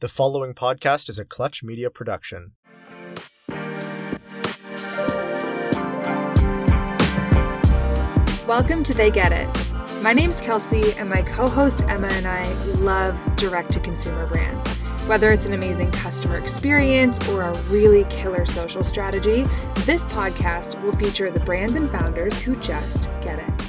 The following podcast is a Clutch Media production. Welcome to They Get It. My name's Kelsey, and my co host Emma and I love direct to consumer brands. Whether it's an amazing customer experience or a really killer social strategy, this podcast will feature the brands and founders who just get it.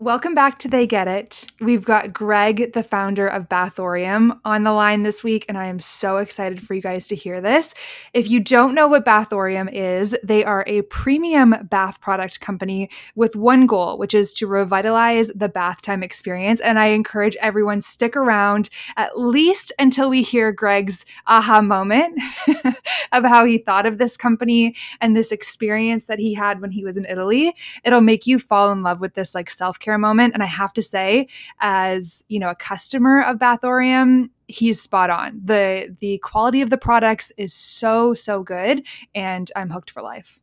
Welcome back to They Get It. We've got Greg, the founder of Bathorium, on the line this week, and I am so excited for you guys to hear this. If you don't know what Bathorium is, they are a premium bath product company with one goal, which is to revitalize the bath time experience. And I encourage everyone stick around at least until we hear Greg's aha moment of how he thought of this company and this experience that he had when he was in Italy. It'll make you fall in love with this like self-care moment. And I have to say, as you know, a customer of Bathorium, he's spot on. The the quality of the products is so, so good. And I'm hooked for life.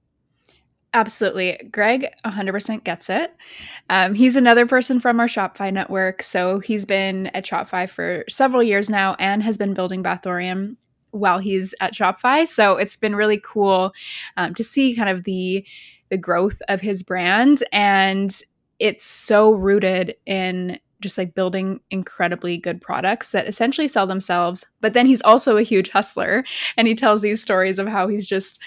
Absolutely. Greg 100% gets it. Um, he's another person from our Shopify network. So he's been at Shopify for several years now and has been building Bathorium while he's at Shopify. So it's been really cool um, to see kind of the the growth of his brand and it's so rooted in just like building incredibly good products that essentially sell themselves. But then he's also a huge hustler and he tells these stories of how he's just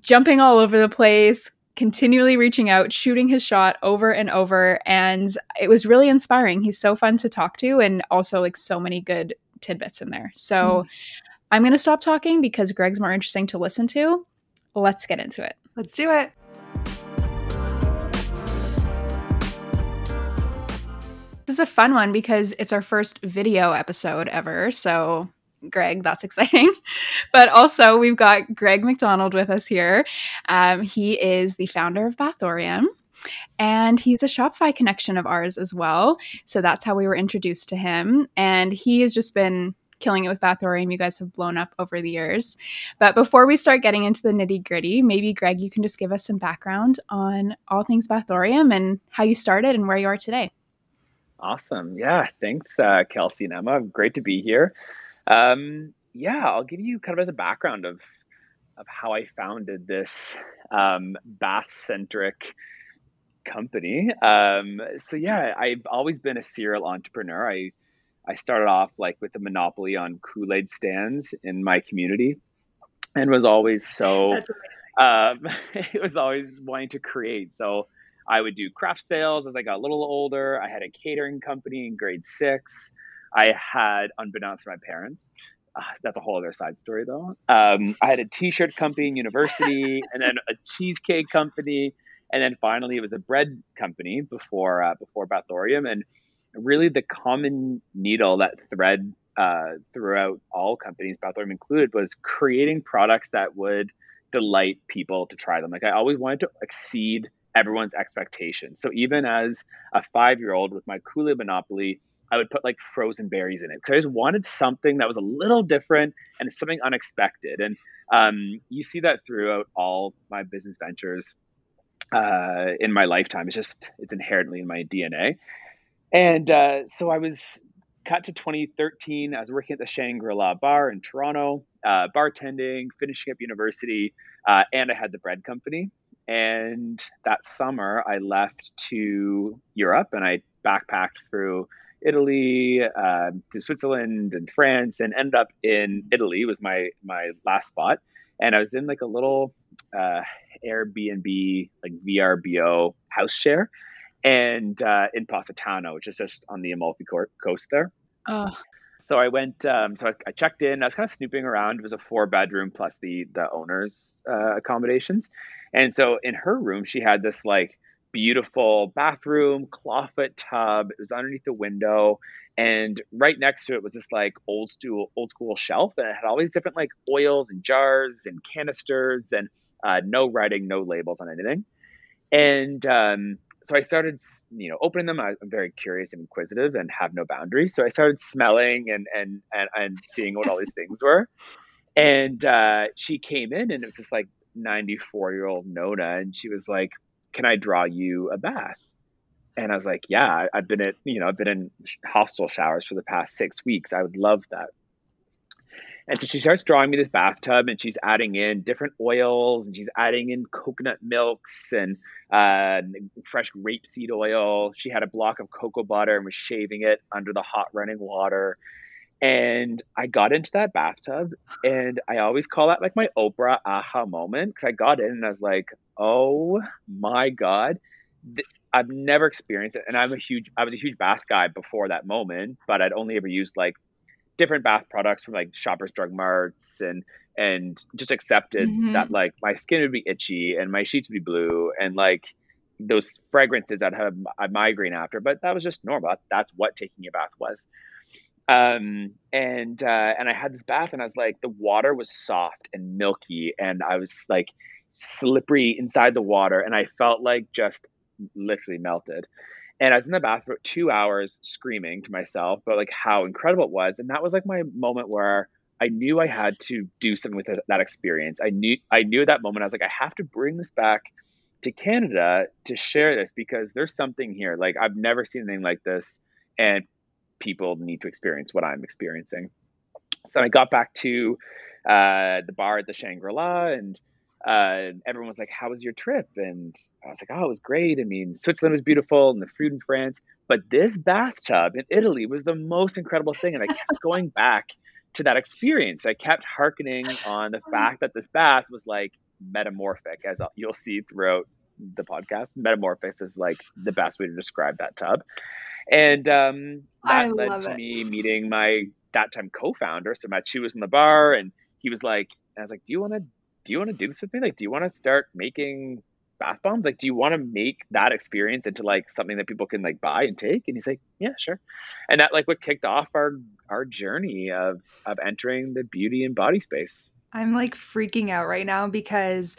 jumping all over the place, continually reaching out, shooting his shot over and over. And it was really inspiring. He's so fun to talk to and also like so many good tidbits in there. So mm. I'm going to stop talking because Greg's more interesting to listen to. Let's get into it. Let's do it. This is a fun one because it's our first video episode ever. So, Greg, that's exciting. but also, we've got Greg McDonald with us here. Um, he is the founder of Bathorium. And he's a Shopify connection of ours as well. So that's how we were introduced to him. And he has just been killing it with Bathorium. You guys have blown up over the years. But before we start getting into the nitty gritty, maybe Greg, you can just give us some background on all things Bathorium and how you started and where you are today. Awesome. Yeah. Thanks, uh, Kelsey and Emma. Great to be here. Um, yeah, I'll give you kind of as a background of of how I founded this um, bath centric company. Um, so yeah, I've always been a serial entrepreneur. I I started off like with a monopoly on Kool Aid stands in my community, and was always so. Um, it was always wanting to create. So I would do craft sales as I got a little older. I had a catering company in grade six. I had, unbeknownst to my parents, uh, that's a whole other side story though. Um, I had a t-shirt company in university, and then a cheesecake company, and then finally it was a bread company before uh, before Bathorium. And really, the common needle that thread uh, throughout all companies, Bathorium included, was creating products that would delight people to try them. Like I always wanted to exceed everyone's expectations. So even as a five year old with my Kool Aid Monopoly, I would put like frozen berries in it because I just wanted something that was a little different and something unexpected. And um, you see that throughout all my business ventures uh, in my lifetime. It's just it's inherently in my DNA. And uh, so I was cut to 2013. I was working at the Shangri La Bar in Toronto, uh, bartending, finishing up university, uh, and I had the bread company. And that summer, I left to Europe and I backpacked through Italy, uh, to Switzerland and France, and ended up in Italy was my my last spot. And I was in like a little uh, Airbnb, like VRBO house share, and uh, in Positano, which is just on the Amalfi Coast there. So I went. Um, so I, I, checked in. I was kind of snooping around. It was a four bedroom plus the the owner's uh, accommodations, and so in her room, she had this like beautiful bathroom, clawfoot tub. It was underneath the window. And right next to it was this like old school, old school shelf. And it had all these different like oils and jars and canisters and uh, no writing, no labels on anything. And um, so I started, you know, opening them. I'm very curious and inquisitive and have no boundaries. So I started smelling and, and, and, and seeing what all these things were. And uh, she came in and it was just like 94 year old Nona, and she was like, Can I draw you a bath? And I was like, yeah, I've been at, you know, I've been in hostel showers for the past six weeks. I would love that. And so she starts drawing me this bathtub and she's adding in different oils and she's adding in coconut milks and uh, fresh rapeseed oil. She had a block of cocoa butter and was shaving it under the hot running water. And I got into that bathtub and I always call that like my Oprah aha moment because I got in and I was like, oh my God. I've never experienced it. And I'm a huge, I was a huge bath guy before that moment, but I'd only ever used like different bath products from like Shoppers Drug Marts and and just accepted mm-hmm. that like my skin would be itchy and my sheets would be blue and like those fragrances I'd have a migraine after, but that was just normal. That's, that's what taking a bath was. Um, and uh, and I had this bath and I was like, the water was soft and milky, and I was like slippery inside the water, and I felt like just literally melted. And I was in the bath for two hours screaming to myself about like how incredible it was. And that was like my moment where I knew I had to do something with that experience. I knew I knew at that moment I was like, I have to bring this back to Canada to share this because there's something here. Like I've never seen anything like this, and people need to experience what I'm experiencing. So I got back to uh, the bar at the Shangri La and uh, everyone was like, "How was your trip?" And I was like, "Oh, it was great. I mean, Switzerland was beautiful, and the food in France, but this bathtub in Italy was the most incredible thing." And I kept going back to that experience. I kept harkening on the fact that this bath was like metamorphic, as you'll see throughout the podcast. Metamorphic is like the best way to describe that tub, and um, that led to it. me meeting my that time co-founder. So Mathieu was in the bar, and he was like, I was like, "Do you want to do you want to do something? Like, do you want to start making bath bombs? Like, do you want to make that experience into like something that people can like buy and take? And he's like, yeah, sure. And that like what kicked off our our journey of of entering the beauty and body space. I'm like freaking out right now because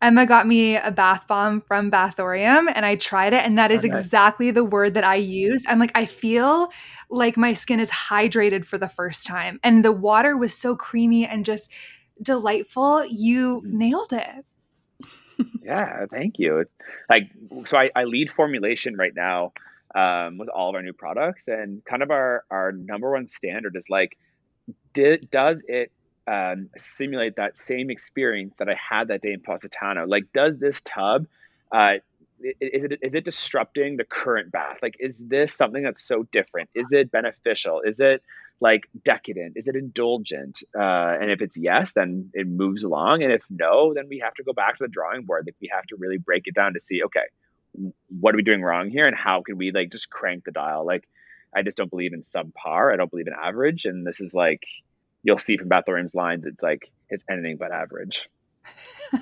Emma got me a bath bomb from Bathorium and I tried it and that is oh, okay. exactly the word that I used. I'm like I feel like my skin is hydrated for the first time and the water was so creamy and just delightful. You mm. nailed it. yeah, thank you. Like, so I, I lead formulation right now um, with all of our new products, and kind of our our number one standard is like, did does it um, simulate that same experience that I had that day in Positano? Like, does this tub uh, is it is it disrupting the current bath? Like, is this something that's so different? Is it beneficial? Is it like decadent? Is it indulgent? Uh, and if it's yes, then it moves along. And if no, then we have to go back to the drawing board. Like, we have to really break it down to see, okay, what are we doing wrong here, and how can we like just crank the dial? Like, I just don't believe in subpar. I don't believe in average. And this is like, you'll see from Bathorium's lines, it's like it's anything but average.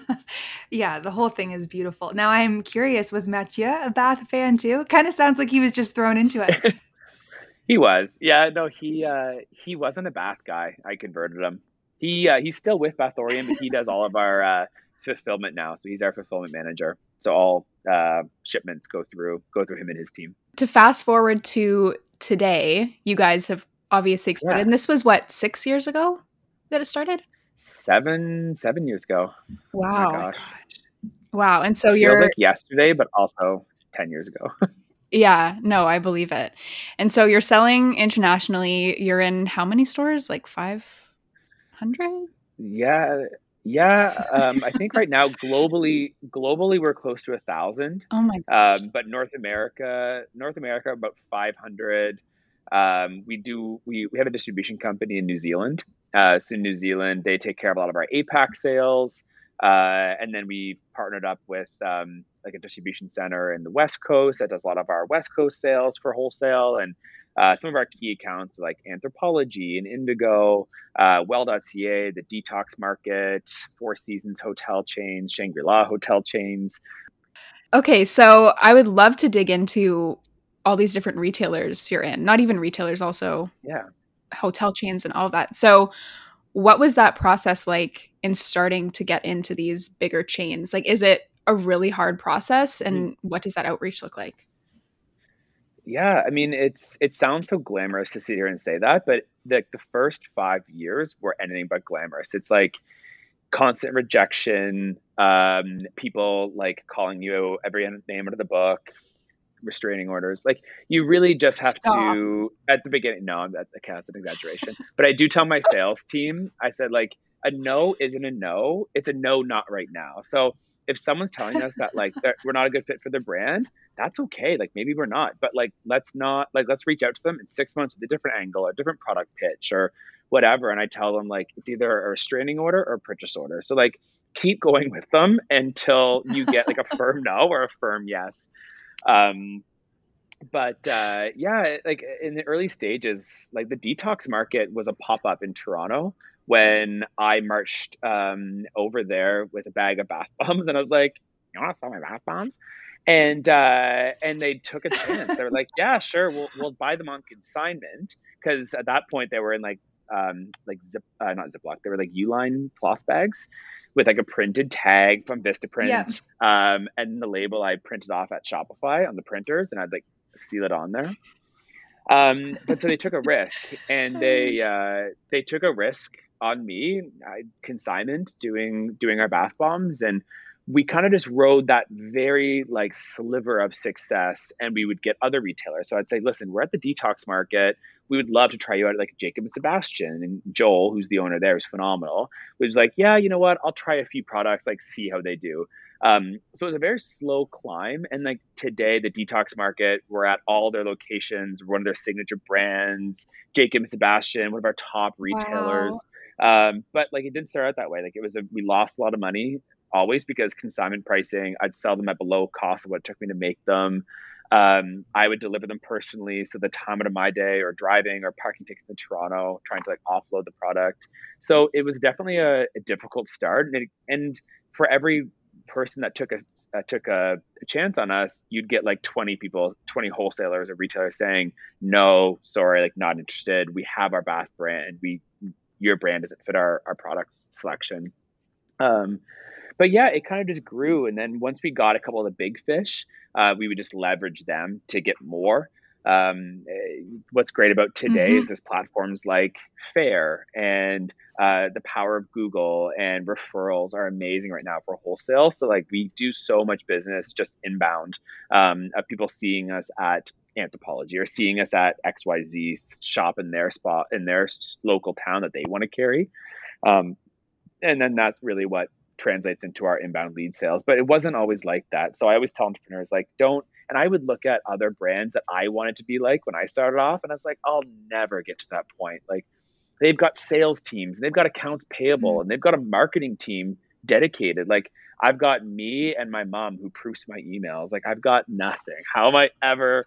yeah, the whole thing is beautiful. Now I'm curious, was Mathieu a Bath fan too? Kind of sounds like he was just thrown into it. he was. Yeah, no, he uh he wasn't a Bath guy. I converted him. He uh, he's still with Bathorium, but he does all of our uh, fulfillment now. So he's our fulfillment manager. So all uh, shipments go through go through him and his team. To fast forward to today, you guys have obviously expanded. Yeah. And this was what six years ago that it started seven seven years ago. Oh wow. Oh wow. And so you're like yesterday, but also ten years ago. yeah, no, I believe it. And so you're selling internationally. You're in how many stores? Like five hundred? Yeah. Yeah, um, I think right now globally, globally we're close to a thousand. Oh my! Um, but North America, North America about five hundred. Um, we do we, we have a distribution company in New Zealand. Uh, so in New Zealand, they take care of a lot of our APAC sales, uh, and then we partnered up with um, like a distribution center in the West Coast that does a lot of our West Coast sales for wholesale, and uh, some of our key accounts like Anthropologie and Indigo, uh, Well.ca, the Detox Market, Four Seasons hotel chains, Shangri La hotel chains. Okay, so I would love to dig into all these different retailers you're in not even retailers also yeah hotel chains and all that. So what was that process like in starting to get into these bigger chains? Like is it a really hard process and mm-hmm. what does that outreach look like? Yeah i mean it's it sounds so glamorous to sit here and say that but the, the first five years were anything but glamorous. It's like constant rejection um, people like calling you every name under the book restraining orders. Like you really just have Stop. to at the beginning. No, I'm that okay, that's an exaggeration. but I do tell my sales team, I said like a no isn't a no. It's a no, not right now. So if someone's telling us that like we're not a good fit for the brand, that's okay. Like maybe we're not, but like let's not like let's reach out to them in six months with a different angle, a different product pitch, or whatever. And I tell them like it's either a restraining order or a purchase order. So like keep going with them until you get like a firm no or a firm yes. Um, but uh, yeah, like in the early stages, like the detox market was a pop up in Toronto when I marched um, over there with a bag of bath bombs, and I was like, "You want to sell my bath bombs?" And uh, and they took a chance. they were like, "Yeah, sure, we'll we'll buy them on consignment," because at that point they were in like um, like zip, uh, not Ziploc, they were like Uline cloth bags with like a printed tag from Vistaprint, Yeah. um, and the label I printed off at Shopify on the printers, and I'd like seal it on there. Um, but so they took a risk, and they uh, they took a risk on me, I, consignment, doing doing our bath bombs, and we kind of just rode that very like sliver of success, and we would get other retailers. So I'd say, listen, we're at the detox market. We would love to try you out at like Jacob and Sebastian, and Joel, who's the owner there, is phenomenal. Was like, yeah, you know what? I'll try a few products, like see how they do. Um, so it was a very slow climb. And like today, the detox market, we're at all their locations, one of their signature brands, Jacob and Sebastian, one of our top retailers. Um, but like it didn't start out that way. Like it was a, we lost a lot of money always because consignment pricing, I'd sell them at below cost of what it took me to make them. Um, I would deliver them personally. So the time out of my day or driving or parking tickets in Toronto, trying to like offload the product. So it was definitely a, a difficult start. And, it, and for every person that took a took a, a, chance on us, you'd get like 20 people, 20 wholesalers or retailers saying, "No, sorry, like not interested. We have our bath brand. We your brand doesn't fit our our product selection." Um, but yeah, it kind of just grew, and then once we got a couple of the big fish, uh, we would just leverage them to get more. Um, what's great about today Mhm. is there's platforms like Faire and uh, the power of Google and referrals are amazing right now for wholesale. So like we do so much business just inbound um, of people seeing us at Anthropologie or seeing us at XYZ shop in their spot in their local town that they want to carry. Um, and then that's really what translates into our inbound lead sales. But it wasn't always like that. So I always tell entrepreneurs like don't and I would look at other brands that I wanted to be like when I started off and I was like, I'll never get to that point. Like they've got sales teams and they've got accounts payable and they've got a marketing team dedicated. Like I've got me and my mom who proofs my emails. Like I've got nothing. How am I ever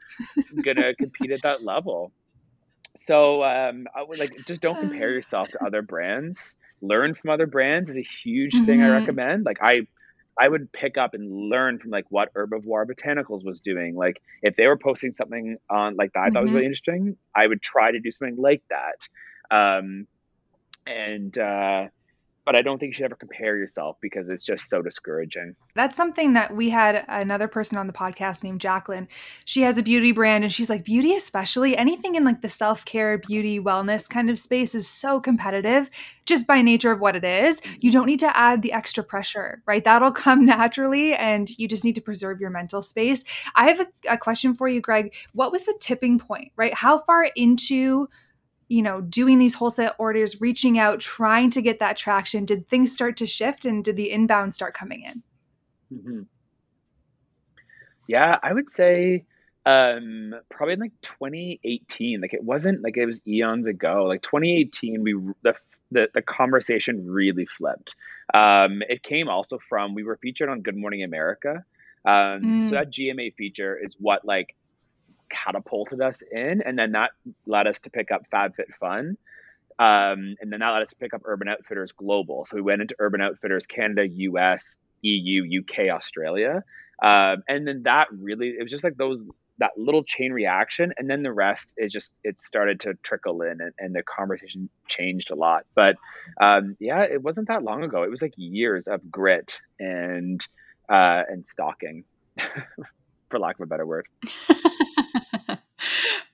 gonna compete at that level? So um, I would like just don't compare yourself to other brands. Learn from other brands is a huge thing I Mhm. recommend. Like I I would pick up and learn from like what Herbivore Botanicals was doing. Like if they were posting something on like that I thought was Mhm. really interesting, I would try to do something like that. Um, and uh, but I don't think you should ever compare yourself because it's just so discouraging. That's something that we had another person on the podcast named Jacqueline. She has a beauty brand and she's like, beauty, especially anything in like the self care, beauty, wellness kind of space is so competitive just by nature of what it is. You don't need to add the extra pressure, right? That'll come naturally and you just need to preserve your mental space. I have a, a question for you, Greg. What was the tipping point, right? How far into you know, doing these wholesale orders, reaching out, trying to get that traction, did things start to shift and did the inbound start coming in? hmm Yeah, I would say um probably in like 2018 like it wasn't like it was eons ago like 2018 we the the, the conversation really flipped um it came also from we were featured on good morning america um Mm. so that gma feature is what like catapulted us in and then that led us to pick up fabfitfun um, and then that led us to pick up urban outfitters global. So we went into urban outfitters canada us eu uk australia um, and then that really it was just like those that little chain reaction and then the rest is just it started to trickle in and, and the conversation changed a lot. But um, yeah it wasn't that long ago. It was like years of grit and uh, and stalking for lack of a better word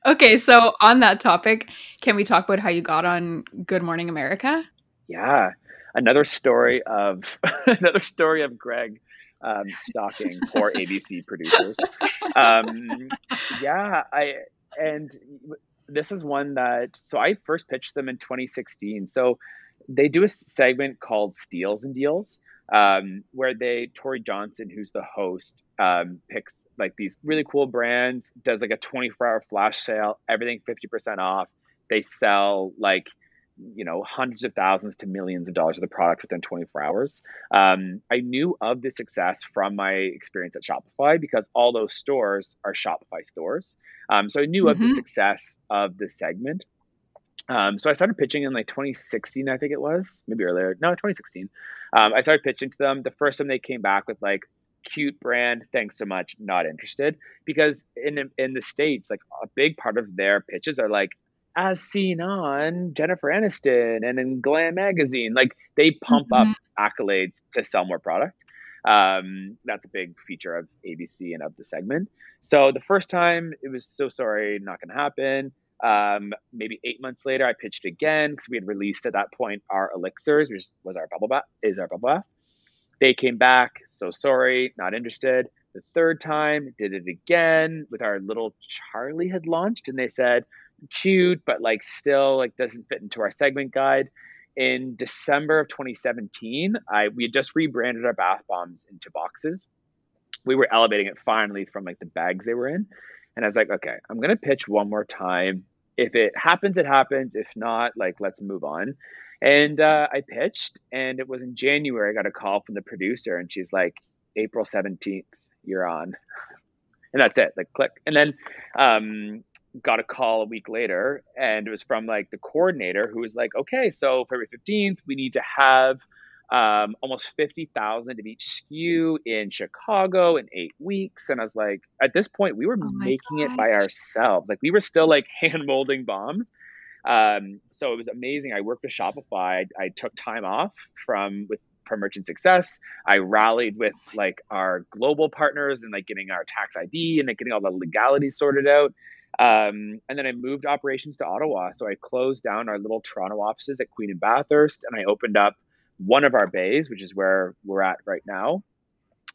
okay, so on that topic, can we talk about how you got on Good Morning America? yeah another story of another story of greg Um, stalking poor ABC producers. Um, yeah, I and this is one that so I first pitched them in 2016. So they do a segment called Steals and Deals, um, where they Tory Johnson, who's the host, um, picks like these really cool brands, does like a 24 hour flash sale, everything 50% off. They sell like you know hundreds of thousands to millions of dollars of the product within 24 hours um, i knew of the success from my experience at shopify because all those stores are shopify stores um, so i knew mm-hmm. of the mm-hmm. success of the segment um, so i started pitching in like 2016 i think it was maybe earlier no 2016 um, i started pitching to them the first time they came back with like cute brand thanks so much not interested because in in the states like a big part of their pitches are like as seen on Jennifer Aniston and in Glam magazine. Like they pump mm-hmm. up accolades to sell more product. Um, that's a big feature of ABC and of the segment. So the first time it was so sorry, not going to happen. Um, maybe eight months later, I pitched again because we had released at that point our elixirs, which was our bubble bath, is our bubble bath. They came back, so sorry, not interested. The third time, did it again with our little Charlie had launched, and they said, cute, but like still like doesn't fit into our segment guide. In December of 2017, I we had just rebranded our bath bombs into boxes. We were elevating it finally from like the bags they were in. And I was like, okay, I'm gonna pitch one more time. If it happens, it happens. If not, like let's move on. And uh, I pitched, and it was in January. I got a call from the producer, and she's like, April 17th, you're on. And that's it, like click. And then um, got a call a week later and it was from like the coordinator who was like okay so february 15th we need to have um, almost 50000 of each sku in chicago in eight weeks and i was like at this point we were oh making God. it by ourselves like we were still like hand molding bombs um, so it was amazing i worked with shopify I, I took time off from with from merchant success i rallied with like our global partners and like getting our tax id and like getting all the legalities sorted out um, and then I moved operations to Ottawa. So I closed down our little Toronto offices at Queen and Bathurst, and I opened up one of our bays, which is where we're at right now.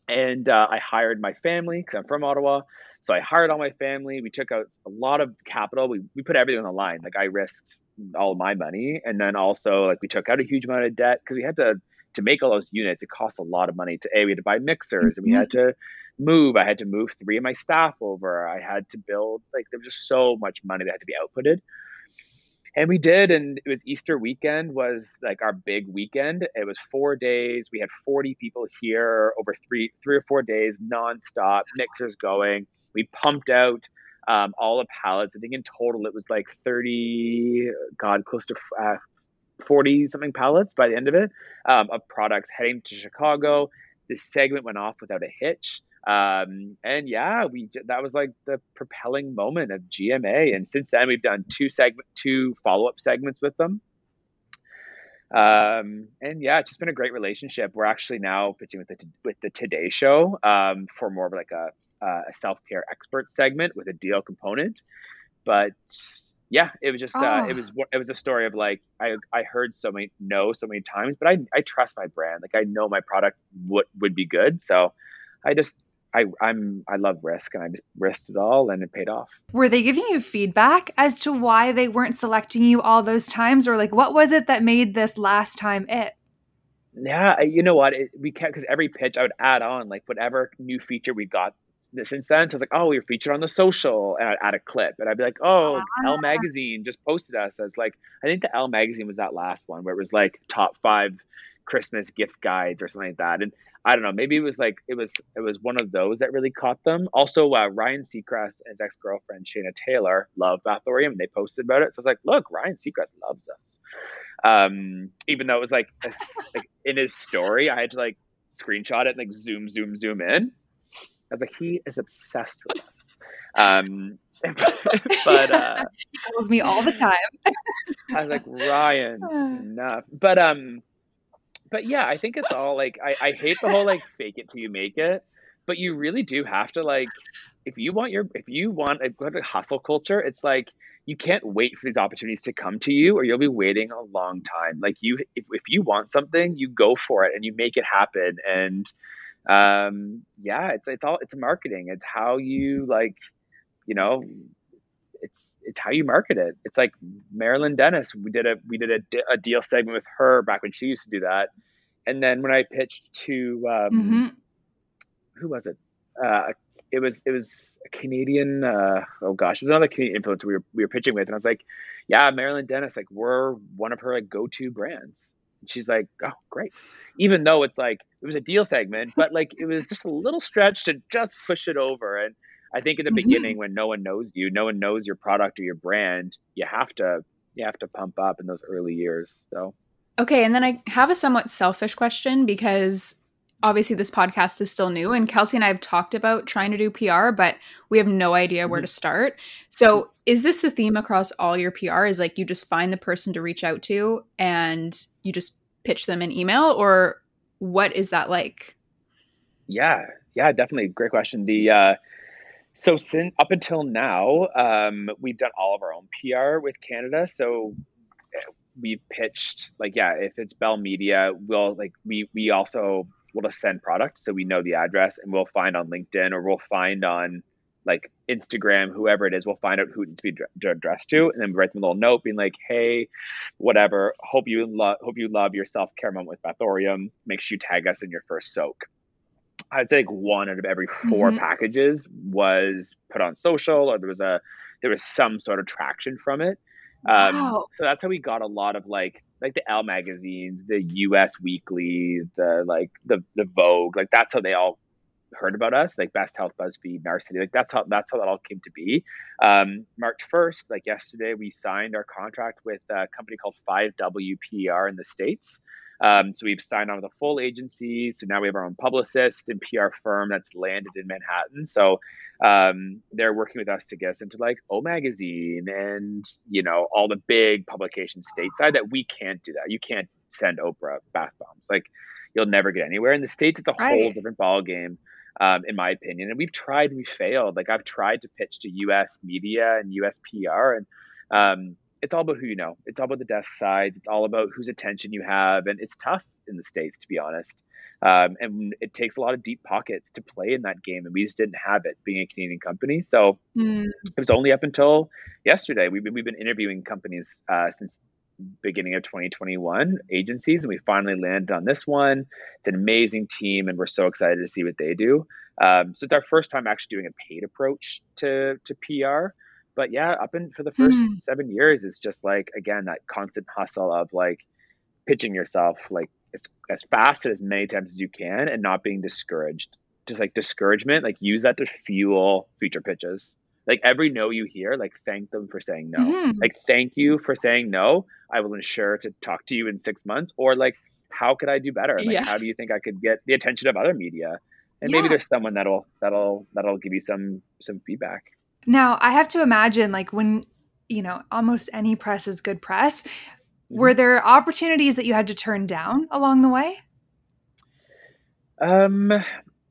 And uh, I hired my family because I'm from Ottawa. So I hired all my family. We took out a lot of capital. We, we put everything on the line. Like I risked all my money. And then also like we took out a huge amount of debt because we had to to make all those units, it cost a lot of money to a we had to buy mixers and we had mm-hmm. to move. I had to move three of my staff over. I had to build like there was just so much money that had to be outputted. And we did, and it was Easter weekend was like our big weekend. It was four days. We had 40 people here over three three or four days, nonstop, mixers going. We pumped out um, all the pallets. I think in total it was like 30, God, close to uh, 40 something pallets by the end of it um, of products heading to Chicago. This segment went off without a hitch. Um, and yeah, we that was like the propelling moment of GMA. And since then, we've done two segment, two follow up segments with them. Um, and yeah, it's just been a great relationship. We're actually now pitching with the with the Today Show um, for more of like a, a self care expert segment with a deal component. But yeah, it was just uh, oh. it was it was a story of like I I heard so many no so many times, but I I trust my brand. Like I know my product would would be good, so I just I I'm I love risk and I just risked it all and it paid off. Were they giving you feedback as to why they weren't selecting you all those times, or like what was it that made this last time it? Yeah, you know what? It, we can't because every pitch I would add on like whatever new feature we got since then. So I was like, oh, we were featured on the social, and I'd add a clip, and I'd be like, oh, ah. Elle Magazine just posted us as like, I think the Elle Magazine was that last one where it was like top five Christmas gift guides or something like that, and I don't know, maybe it was like it was it was one of those that really caught them. Also, uh, Ryan Seacrest and his ex girlfriend Shayna Taylor love Bathorium, and they posted about it. So I was like, look, Ryan Seacrest loves us. Um, even though it was like, a, like in his story, I had to like screenshot it and like zoom, zoom, zoom in was like, he is obsessed with us. Um, but uh, he calls me all the time. I was like, Ryan, enough. But um, but yeah, I think it's all like I, I hate the whole like fake it till you make it, but you really do have to like if you want your if you want a good hustle culture, it's like you can't wait for these opportunities to come to you or you'll be waiting a long time. Like you if, if you want something, you go for it and you make it happen and um, yeah, it's it's all it's marketing. It's how you like, you know, it's it's how you market it. It's like Marilyn Denis. We did a we did a, a deal segment with her back when she used to do that, and then when I pitched to um, mm-hmm. who was it? Uh, it was it was a Canadian. Uh, oh gosh, it was another Canadian influencer we were we were pitching with, and I was like, "Yeah, Marilyn Denis, like we're one of her like go to brands." And she's like, "Oh, great." Even though it's like it was a deal segment, but like it was just a little stretch to just push it over. And I think in the mm-hmm. beginning, when no one knows you, no one knows your product or your brand, you have to you have to pump up in those early years. So. Okay, and then I have a somewhat selfish question because obviously this podcast is still new and Kelsey and I have talked about trying to do PR, but we have no idea where mm-hmm. to start. So is this the theme across all your PR? Is like you just find the person to reach out to and you just pitch them an email or what is that like? Yeah, yeah, definitely. Great question. The uh so since up until now, um, we've done all of our own PR with Canada. So eh, we've pitched like yeah, if it's Bell Media, we'll like we we also we'll just send product so we know the address and we'll find on LinkedIn or we'll find on like Instagram, whoever it is, we'll find out who it needs to be addressed to, and then write them a little note, being like, "Hey, whatever. Hope you love. Hope you love your self care moment with Bathorium. Make sure you tag us in your first soak." I'd say like one out of every 4 mm-hmm. packages was put on social, or there was a there was some sort of traction from it. Um, wow. So that's how we got a lot of like like the Elle magazines, the U.S. Weekly, the like the the Vogue, like that's how they all heard about us, like Best Health, BuzzFeed, Narcity. Like that's how that's how that all came to be. Um, March first, like yesterday, we signed our contract with a company called Five WPR in the states. Um, so we've signed on with a full agency. So now we have our own publicist and PR firm that's landed in Manhattan. So um, they're working with us to get us into like O Magazine and you know all the big publications stateside that we can't do that. You can't send Oprah bath bombs. Like you'll never get anywhere in the states. It's a right. whole different ball game. Um, in my opinion, and we've tried, we failed. Like I've tried to pitch to U.S. media and U.S. PR, and um, it's all about who you know. It's all about the desk sides. It's all about whose attention you have, and it's tough in the states to be honest. Um, and it takes a lot of deep pockets to play in that game, and we just didn't have it being a Canadian company. So mm. it was only up until yesterday. We've been, we've been interviewing companies uh, since beginning of 2021 agencies and we finally landed on this one it's an amazing team and we're so excited to see what they do um, so it's our first time actually doing a paid approach to to pr but yeah, up in for the 1st mm-hmm. seven years, it's just like again that constant hustle of like pitching yourself like as, as fast as many times as you can and not being discouraged. Just like discouragement, like use that to fuel future pitches. Like every no you hear, like thank them for saying no. Mm-hmm. Like thank you for saying no. I will ensure to talk to you in six months. Or like, how could I do better? Like, yes. how do you think I could get the attention of other media? And yeah. maybe there's someone that'll that'll that'll give you some some feedback. Now, I have to imagine, like, when, you know, almost any press is good press, mm-hmm. were there opportunities that you had to turn down along the way? Um,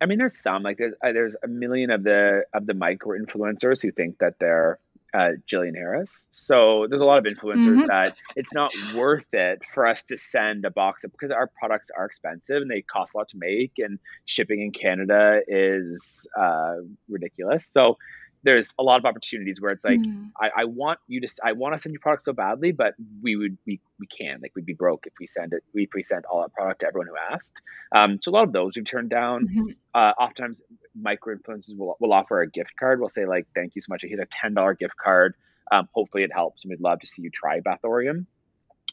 I mean, there's some like there's uh, there's a million of the of the micro influencers who think that they're uh, Jillian Harris. So there's a lot of influencers mm-hmm. that it's not worth it for us to send a box of because our products are expensive and they cost a lot to make, and shipping in Canada is uh, ridiculous. So there's a lot of opportunities where it's like mm. I, I, want you to I want to send you product so badly, but we would we we can like we'd be broke if we send it if we send all that product to everyone who asked. Um, so a lot of those we've turned down. Mm-hmm. Uh, oftentimes micro influencers will will offer a gift card. We'll say like thank you so much. Here's a ten dollar gift card. Um, hopefully it helps, and we'd love to see you try Bathorium,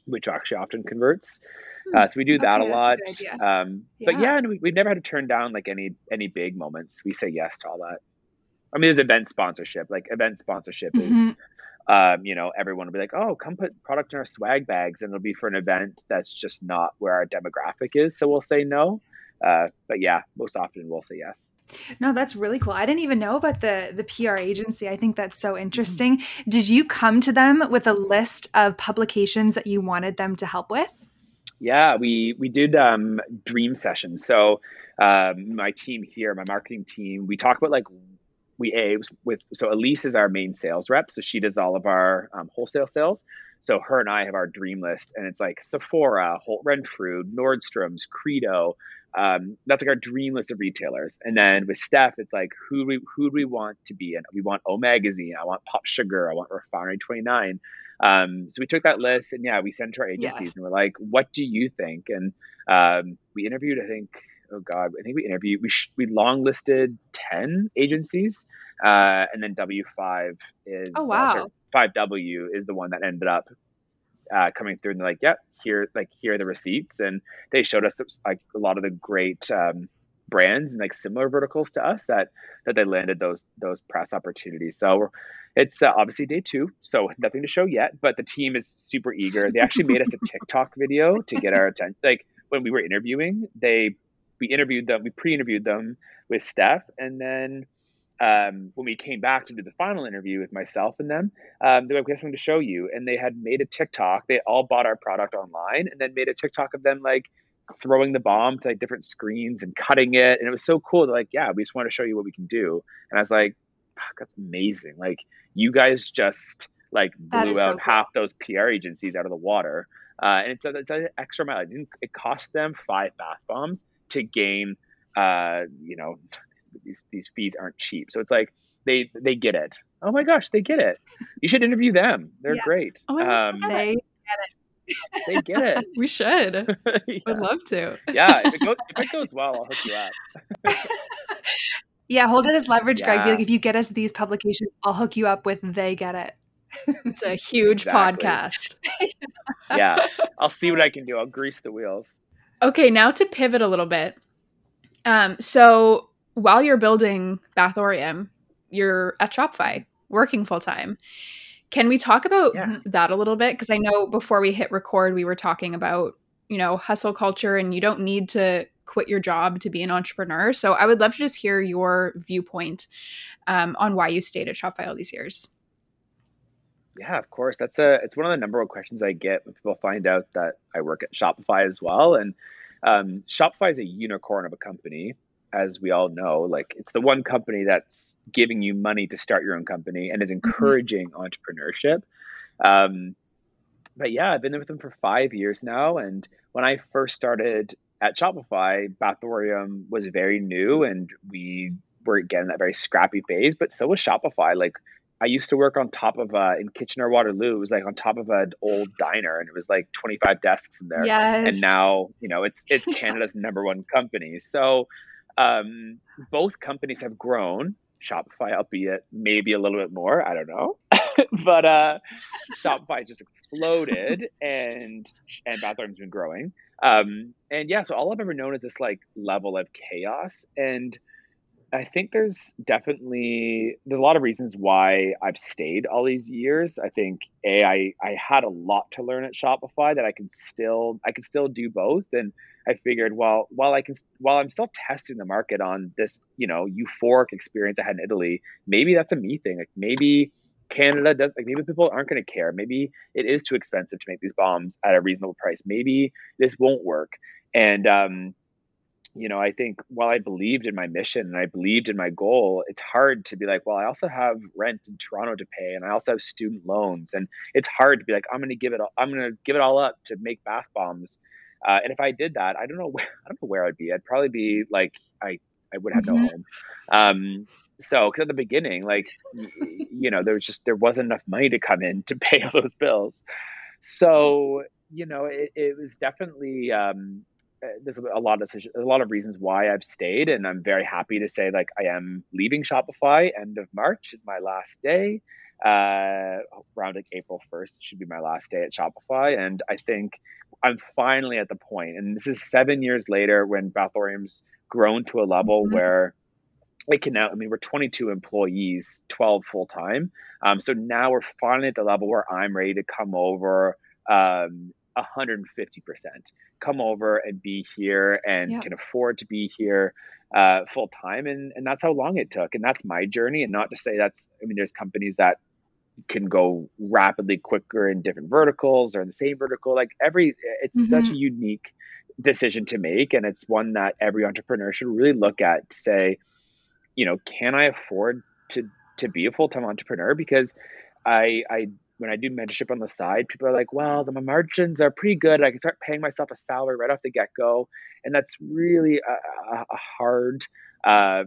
which actually often converts. Hmm. Uh, so we do that okay, a lot. A um, yeah. But yeah, and we, we've never had to turn down like any any big moments. We say yes to all that. I mean, there's event sponsorship. Like event sponsorship mm-hmm. is, um, you know, everyone will be like, "Oh, come put product in our swag bags," and it'll be for an event that's just not where our demographic is. So we'll say no. Uh, but yeah, most often we'll say yes. No, that's really cool. I didn't even know about the the PR agency. I think that's so interesting. Mm-hmm. Did you come to them with a list of publications that you wanted them to help with? Yeah, we we did um, dream sessions. So um, my team here, my marketing team, we talk about like we a with so Elise is our main sales rep, so she does all of our um, wholesale sales. So her and I have our dream list, and it's like Sephora, Holt Renfrew, Nordstrom's, Credo. Um, that's like our dream list of retailers. And then with Steph, it's like who we who do we want to be in? We want O Magazine. I want Pop Sugar. I want Refinery Twenty Nine. Um, so we took that list, and yeah, we sent to our agencies, yes. and we're like, "What do you think?" And um, we interviewed, I think, oh god, I think we interviewed we sh- we long listed ten agencies, uh, and then W five is oh wow five W is the one that ended up uh, coming through, and they're like, yep, here like here are the receipts, and they showed us like a lot of the great. Um, brands and like similar verticals to us that that they landed those those press opportunities so it's uh, obviously day two so nothing to show yet but the team is super eager they actually made us a tiktok video to get our attention like when we were interviewing they we interviewed them, we pre-interviewed them with Steph, and then um, when we came back to do the final interview with myself and them, um, they were like, "We have something to show you, and they had made a TikTok. They all bought our product online, and then made a TikTok of them like throwing the bomb to like different screens and cutting it, and it was so cool. They're like, yeah, we just want to show you what we can do, and I was like, that's amazing. Like you guys just like blew out so cool. half those PR agencies out of the water. Uh, and it's, a, it's an extra mile. It, it cost them five bath bombs to gain uh, you know these these fees aren't cheap. So it's like they they get it. Oh my gosh they get it. You should interview them. They're yeah. great. Oh um, they get it they get it. We should. Yeah. would love to. Yeah if it, goes, if it goes well i'll hook you up. Yeah hold it as leverage yeah. greg. Be like if you get us these publications i'll hook you up with they get it. It's a huge exactly. podcast. Yeah i'll see what i can do. I'll grease the wheels Okay, now to pivot a little bit. Um, so while you're building Bathorium, you're at Shopify working full time. Can we talk about yeah. that a little bit? Because I know before we hit record, we were talking about, you know, hustle culture and you don't need to quit your job to be an entrepreneur. So I would love to just hear your viewpoint um, on why you stayed at Shopify all these years. Yeah, of course. That's a it's one of the number one questions I get when people find out that I work at Shopify as well. And um, Shopify is a unicorn of a company, as we all know. Like it's the one company that's giving you money to start your own company and is mm-hmm. encouraging mm-hmm. entrepreneurship. Um, but yeah, I've been with them for five years now. And when I first started at Shopify, Bathorium was very new and we were again that very scrappy phase, but so was Shopify. Like I used to work on top of uh, in Kitchener Waterloo. It was like on top of an old diner, and it was like 25 desks in there. Yes. And now, you know, it's it's Canada's number one company. So um, both companies have grown. Shopify, albeit maybe a little bit more, I don't know, but uh, Shopify just exploded, and and Bathorium's been growing. Um, and yeah, so all I've ever known is this like level of chaos and I think there's definitely there's a lot of reasons why I've stayed all these years. I think a I I had a lot to learn at Shopify that I can still I can still do both, and I figured well while I can while I'm still testing the market on this you know euphoric experience I had in Italy, maybe that's a me thing. Like maybe Canada does like maybe people aren't going to care. Maybe it is too expensive to make these bombs at a reasonable price. Maybe this won't work, and um, you know, I think while I believed in my mission and I believed in my goal, it's hard to be like, well, I also have rent in Toronto to pay and I also have student loans. And it's hard to be like, I'm going to give it, all, I'm going to give it all up to make bath bombs. Uh, and if I did that, I don't know, where, I don't know where I'd be. I'd probably be like, I, I would have mm-hmm. no home. Um, so, cause at the beginning, like, you know, there was just, there wasn't enough money to come in to pay all those bills. So, you know, it, it was definitely, um, there's a lot of a lot of reasons why I've stayed, and I'm very happy to say like I am leaving Shopify. End of March is my last day. Uh, around like April 1st should be my last day at Shopify, and I think I'm finally at the point, and this is seven years later when Bathorium's grown to a level mm-hmm. where it can now. I mean, we're 22 employees, 12 full time. Um, so now we're finally at the level where I'm ready to come over. Um, 150% come over and be here and yeah. can afford to be here uh, full time and and that's how long it took and that's my journey and not to say that's i mean there's companies that can go rapidly quicker in different verticals or in the same vertical like every it's mm-hmm. such a unique decision to make and it's one that every entrepreneur should really look at to say you know can i afford to to be a full time entrepreneur because I I when I do mentorship on the side, people are like, well, the margins are pretty good. I can start paying myself a salary right off the get go. And that's really a, a hard, uh,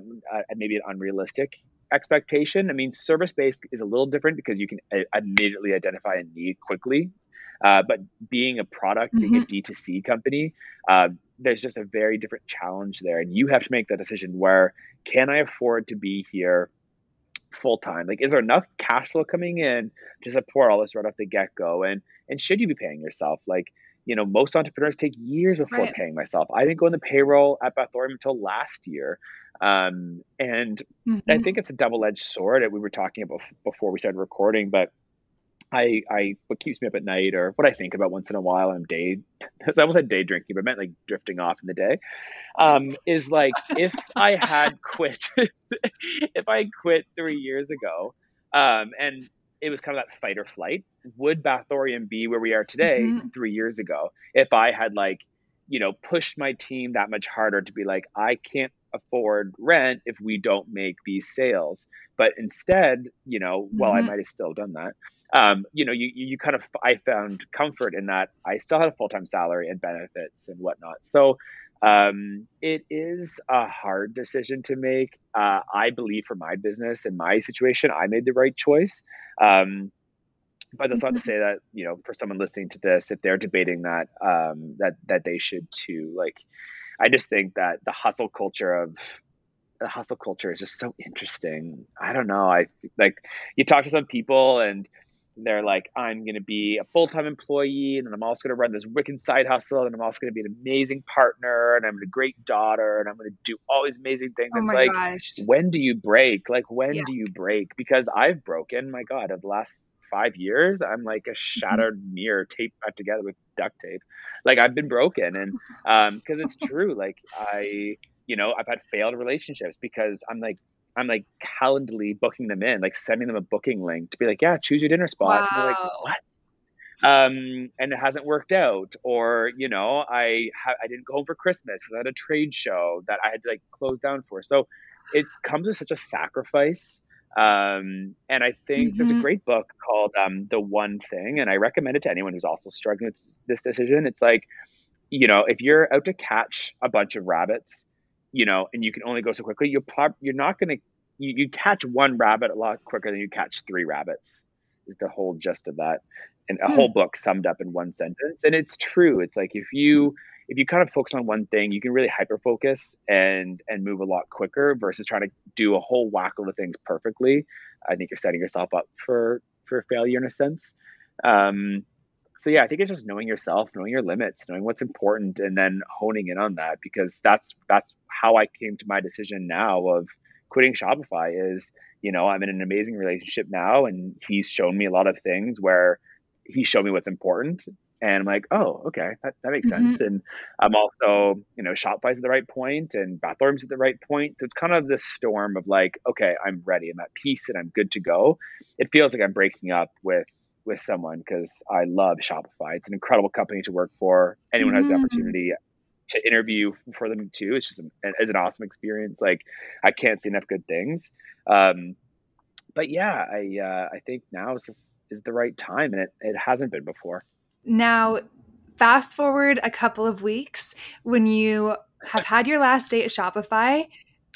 maybe an unrealistic expectation. I mean, service based is a little different because you can immediately identify a need quickly. Uh, but being a product, mm-hmm. being a mm-hmm. D2C company, uh, there's just a very different challenge there. And you have to make that decision where can I afford to be here full time? Like, is there enough cash flow coming in to support all this right off the get go? And and should you be paying yourself? Like, you know, most entrepreneurs take years before right. paying myself. I didn't go in the payroll at Bathorium until last year. Um, and mm-hmm. I think it's a double edged sword that we were talking about before we started recording, but I, I, what keeps me up at night or what I think about once in a while, I'm day, I almost said day drinking, but I meant like drifting off in the day, um, is like if I had quit, if I quit three years ago, um, and it was kind of that fight or flight, would Bathorium be where we are today mm-hmm. three years ago? If I had like, you know, pushed my team that much harder to be like, I can't afford rent if we don't make these sales. But instead, you know, mm-hmm. well, I might have still done that um, you know, you, you kind of, I found comfort in that I still had a full time salary and benefits and whatnot. So um, it is a hard decision to make. Uh, I believe for my business and my situation, I made the right choice. Um, but that's not to mm-hmm. say that you know, for someone listening to this, if they're debating that, um, that that they should too. Like, I just think that the hustle culture of the hustle culture is just so interesting. I don't know. I like you talk to some people and they're like, I'm going to be a full time employee, and I'm also going to run this wicked side hustle, and I'm also going to be an amazing partner, and I'm a great daughter, and I'm going to do all these amazing things. Oh it's like, gosh. when do you break? Like, when yeah. do you break? Because I've broken, my God, of the last five years, I'm like a mm-hmm. shattered mm-hmm. mirror taped back together with duct tape. Like, I've been broken. And um, because it's true, like, I, you know, I've had failed relationships because I'm like, I'm like calendly booking them in, like sending them a booking link to be like, yeah, choose your dinner spot. Wow. like, what? Um, and it hasn't worked out. Or, you know, I ha- I didn't go home for Christmas because I had a trade show that I had to like close down for. So it comes with such a sacrifice. Um, and I think mm-hmm. there's a mm-hmm. great book called um, The One Thing, and I recommend it to anyone who's also struggling with this decision. It's like, you know, if you're out to catch a bunch of rabbits, you know, and you can only go so quickly, you're prob- you're not going to you, you catch one rabbit a lot quicker than you catch three rabbits. Is the whole gist of that, and a hmm. whole book summed up in one sentence. And it's true. It's like if you if you kind of focus on one thing, you can really hyper focus and and move a lot quicker versus trying to do a whole whack of things perfectly. I think you're setting yourself up for for failure in a sense. Um, so yeah, I think it's just knowing yourself, knowing your limits, knowing what's important, and then honing in on that because that's that's how I came to my decision now of quitting Shopify. Is you know I'm in an amazing relationship now, and he's shown me a lot of things where he showed me what's important, and I'm like, oh, okay, that, that makes mm-hmm. sense. And I'm also, you know, Shopify's at the right point and Bathorium's at the right point. So it's kind of this storm of like, okay, I'm ready, I'm at peace and I'm good to go. It feels like I'm breaking up with with someone because I love Shopify. It's an incredible company to work for. Anyone mm-hmm. has the mm-hmm. opportunity to interview for them too. It's just an, it's an awesome experience. Like I can't say enough good things. Um, but yeah, I uh, I think now is just, is the right time, and it it hasn't been before. Now, fast forward a couple of weeks when you have had your last day at Shopify.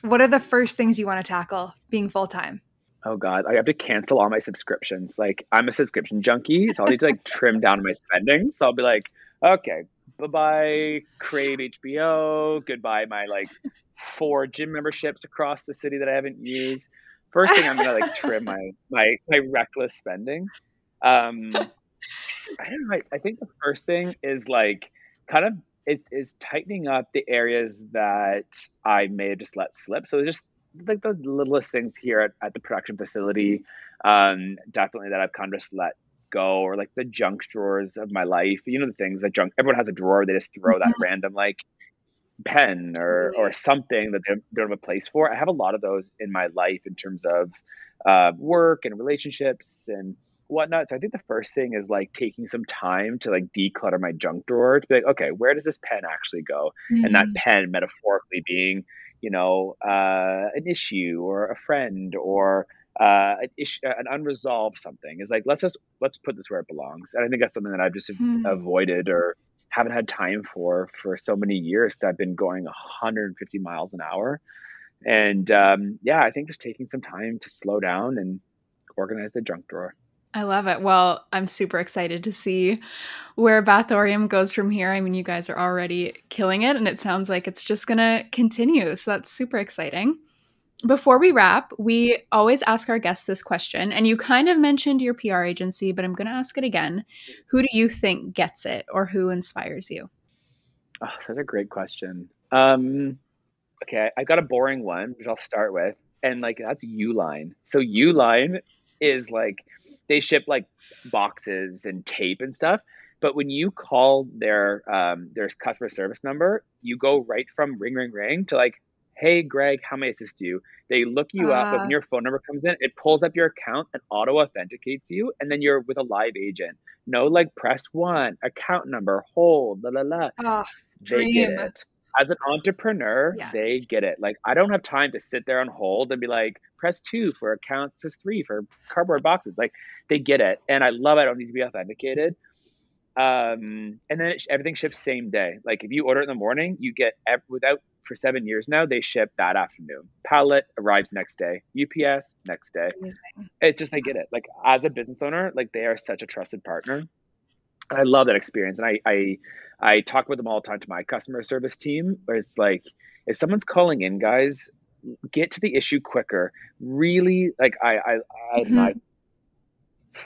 What are the first things you want to tackle being full time? Oh god, I have to cancel all my subscriptions. Like I'm a subscription junkie, so I'll need to like trim down my spending. So I'll be like, okay, bye bye, Crave HBO, goodbye my like four gym memberships across the city that I haven't used. First thing I'm gonna like trim my my my reckless spending. Um, I don't know. I, I think the first thing is like kind of it is tightening up the areas that I may have just let slip. So just like the littlest things here at, at the production facility, um, definitely that I've kind of just let go, or like the junk drawers of my life. You know the things that junk. Everyone has a drawer. They just throw that mm-hmm. random like pen or or something that they don't have a place for. I have a lot of those in my life in terms of uh, work and relationships and whatnot. So I think the first thing is like taking some time to like declutter my junk drawer to be like, okay, where does this pen actually go? Mm-hmm. And that mm-hmm. pen metaphorically being you know, uh, an issue or a friend or uh, an, issue, an unresolved something. Is like let's just let's put this where it belongs. And I think that's something that I've just Hmm. avoided or haven't had time for for so many years. I've been going 150 miles an hour, and um, yeah, I think just taking some time to slow down and organize the junk drawer. I love it. Well, I'm super excited to see where Bathorium goes from here. I mean, you guys are already killing it, and it sounds like it's just going to continue. So that's super exciting. Before we wrap, we always ask our guests this question, and you kind of mentioned your PR agency, but I'm going to ask it again. Who do you think gets it, or who inspires you? Oh, such a great question. Um, okay, I got a boring one, which I'll start with, and like that's Uline. So Uline is like they ship like boxes and tape and stuff. But when you call their um, their customer service number, you go right from ring ring ring to like, hey Greg, how may I assist you? They look you up, but when Ah. your phone number comes in, it pulls up your account and auto authenticates you, and then you're with a live agent. No like press one, account number, hold, la la la Oh, they get Dream. it. As an entrepreneur, Yeah. they get it. Like I don't have time to sit there on hold and be like, press two for accounts, press three for cardboard boxes. Like they get it, and I love. It. I don't need to be authenticated. Um, and then it, everything ships same day. Like if you order it in the morning, you get without for seven years now. They ship that afternoon. Pallet arrives next day. UPS next day amazing. it's just they get it. Like as a business owner, like they are such a trusted partner. And I love that experience. And I I I talk with them all the time to my customer service team where it's like if someone's calling in, guys, get to the issue quicker. Really like I I, I Mhm. my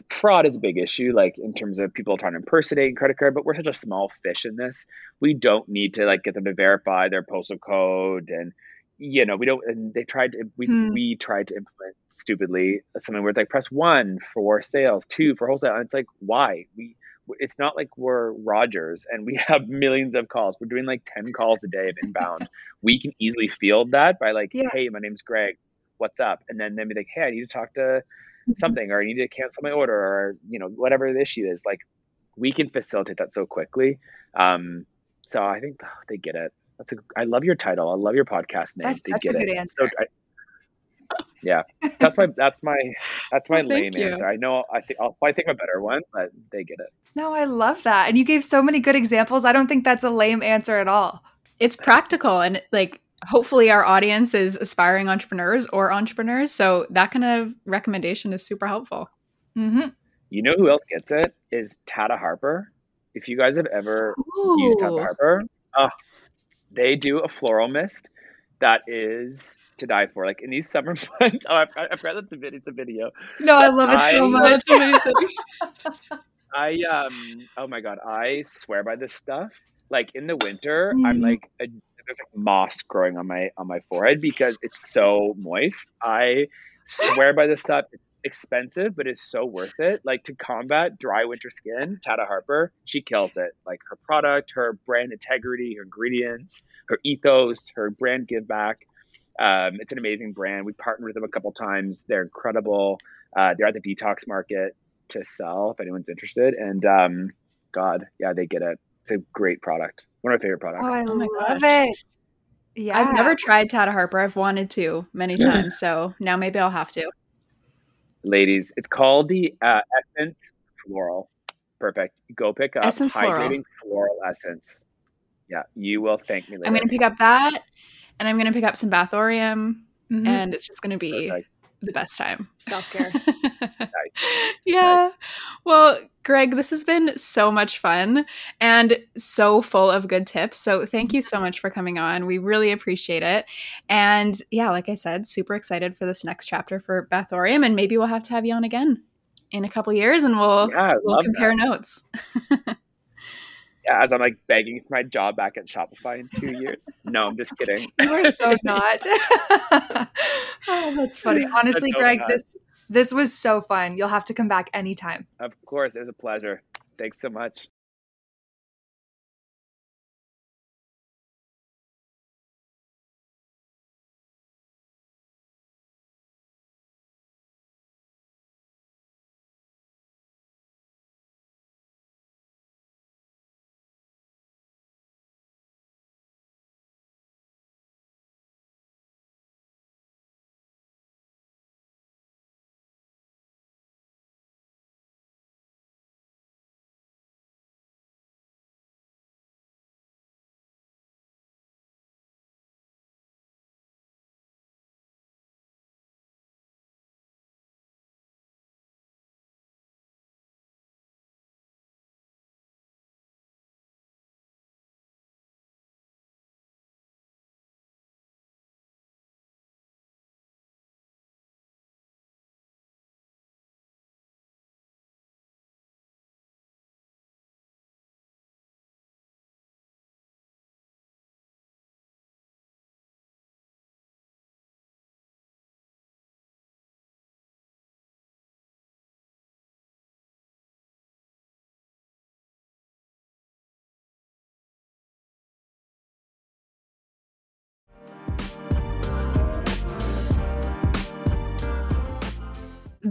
fraud is a big issue, like in terms of people trying to impersonate credit card, but we're such a small fish in this. We don't need to like get them to verify their postal code and you know, we don't and they tried to we Hmm. we tried to implement stupidly something where it's like press one for sales, two for wholesale. And it's like, why? We it's not like we're Rogers and we have millions of calls. We're doing like 10 calls a day of inbound. we can easily field that by like, Yeah. hey, my name's Greg. What's up? And then then be like, hey, I need to talk to something or I need to cancel my order or you know whatever the issue is like we can facilitate that so quickly um so I think they get it that's a I love your title I love your podcast name That's they such a good it answer. so I, yeah that's my that's my that's my Well, lame answer I know I think I'll probably think of a better one but they get it No, I love that. And you gave so many good examples. I don't think that's a lame answer at all. It's practical, and like hopefully our audience is aspiring entrepreneurs or entrepreneurs. So that kind of recommendation is super helpful. hmm you know who else gets it is Tata Harper if you guys have ever used Tata Harper. Oh, they do a floral mist that is to die for. Like in these summer months. Oh, I, I forgot that's a video. It's a video. No, I love it so much. I um. Oh my god. I swear by this stuff. Like in the winter, I'm Mm. like a, there's like moss growing on my on my forehead because it's so moist. I swear by this stuff. It's expensive, but it's so worth it. Like to combat dry winter skin, Tata Harper, she kills it. Like her product, her brand integrity, her ingredients, her ethos, her brand give back. Um, it's an amazing brand. We partnered with them a couple times. They're incredible. Uh, they're at the detox market to sell if anyone's interested. And um, God, yeah, they get it. It's a great product. One of my favorite products. Oh, I Oh my love gosh. it. Yeah. I've never tried Tata Harper. I've wanted to many times, so now maybe I'll have to. Ladies, it's called the uh, Essence Floral. Perfect. Go pick up Essence hydrating floral essence. Yeah, you will thank me later. I'm gonna pick up that, and I'm gonna pick up some Bathorium, Mhm. and it's just gonna be Perfect. the best time. self-care. yeah. Well, Greg, this has been so much fun and so full of good tips. So thank you so much for coming on. We really appreciate it. And yeah, like I said, super excited for this next chapter for Bathorium, and maybe we'll have to have you on again in a couple years, and we'll yeah, we'll compare that. notes. Yeah, as I'm like begging for my job back at Shopify in two years. No, I'm just kidding. You are so not. oh, that's funny. Honestly, so Greg, this this was so fun. You'll have to come back anytime. Of course, it was a pleasure. Thanks so much.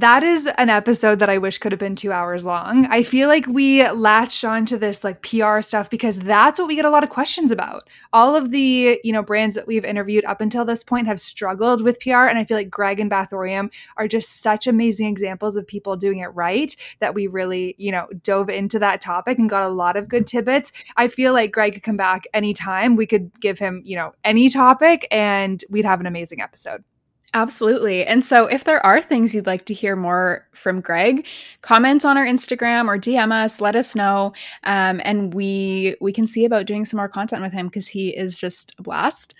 That is an episode that I wish could have been two hours long. I feel like we latched onto this like PR stuff because that's what we get a lot of questions about. All of the, you know, brands that we've interviewed up until this point have struggled with PR. And I feel like Greg and Bathorium are just such amazing examples of people doing it right that we really, you know, dove into that topic and got a lot of good tidbits. I feel like Greg could come back anytime. We could give him, you know, any topic and we'd have an amazing episode. Absolutely. And so if there are things you'd like to hear more from Greg, comment on our Instagram or DM us, let us know. Um, and we we can see about doing some more content with him because he is just a blast.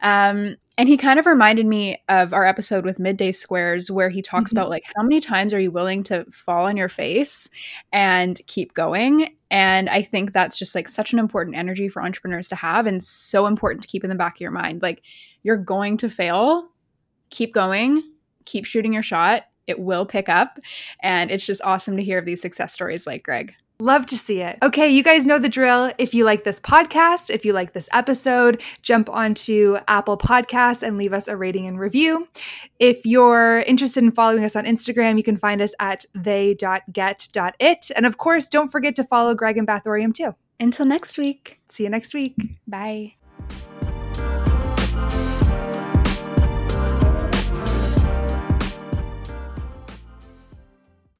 Um, and he kind of reminded me of our episode with Midday Squares where he talks mm-hmm. about like how many times are you willing to fall on your face and keep going? And I think that's just like such an important energy for entrepreneurs to have and so important to keep in the back of your mind. Like you're going to fail keep going, keep shooting your shot. It will pick up. And it's just awesome to hear of these success stories like Greg. Love to see it. Okay, you guys know the drill. If you like this podcast, if you like this episode, jump onto Apple Podcasts and leave us a rating and review. If you're interested in following us on Instagram, you can find us at they.get.it. And of course, don't forget to follow Greg and Bathorium too. Until next week. See you next week. Bye.